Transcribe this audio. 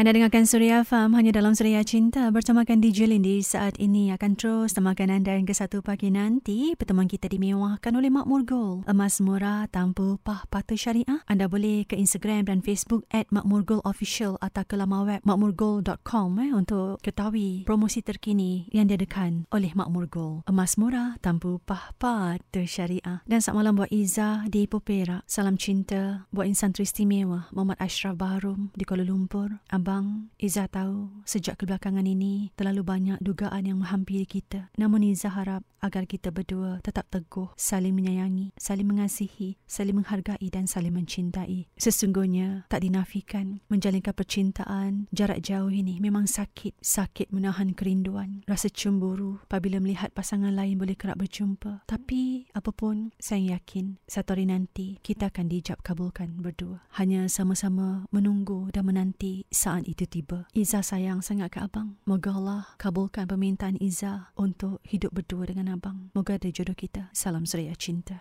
Anda dengarkan Suria Farm hanya dalam Suria Cinta bersamakan DJ Lindy saat ini akan terus temakan anda hingga satu pagi nanti. Pertemuan kita dimewahkan oleh Makmur Gold. Emas murah tanpa pah patah syariah. Anda boleh ke Instagram dan Facebook at Makmur Gold Official atau ke laman web makmurgold.com eh, untuk ketahui promosi terkini yang diadakan oleh Makmur Gold. Emas murah tanpa pah patah syariah. Dan saat malam buat Izzah di Ipoh Salam cinta buat insan teristimewa Muhammad Ashraf Baharum di Kuala Lumpur. Abang Abang, Izzah tahu sejak kebelakangan ini terlalu banyak dugaan yang menghampiri kita. Namun Izzah harap agar kita berdua tetap teguh, saling menyayangi, saling mengasihi, saling menghargai dan saling mencintai. Sesungguhnya tak dinafikan menjalinkan percintaan jarak jauh ini memang sakit. Sakit menahan kerinduan, rasa cemburu apabila melihat pasangan lain boleh kerap berjumpa. Tapi apapun, saya yakin satu hari nanti kita akan dijab kabulkan berdua. Hanya sama-sama menunggu dan menanti saat permintaan itu tiba. Iza sayang sangat ke abang. Moga Allah kabulkan permintaan Iza untuk hidup berdua dengan abang. Moga ada jodoh kita. Salam Surya Cinta.